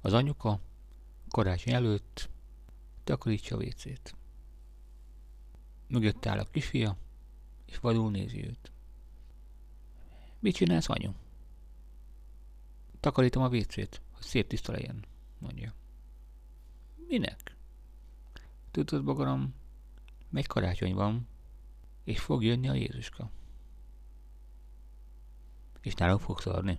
Az anyuka karácsony előtt takarítsa a vécét. Mögött áll a kisfia, és vadul nézi őt. Mit csinálsz, anyu? Takarítom a vécét, hogy szép tiszta legyen, mondja. Minek? Tudod, bogaram, meg karácsony van, és fog jönni a Jézuska. És nálunk fog szarni.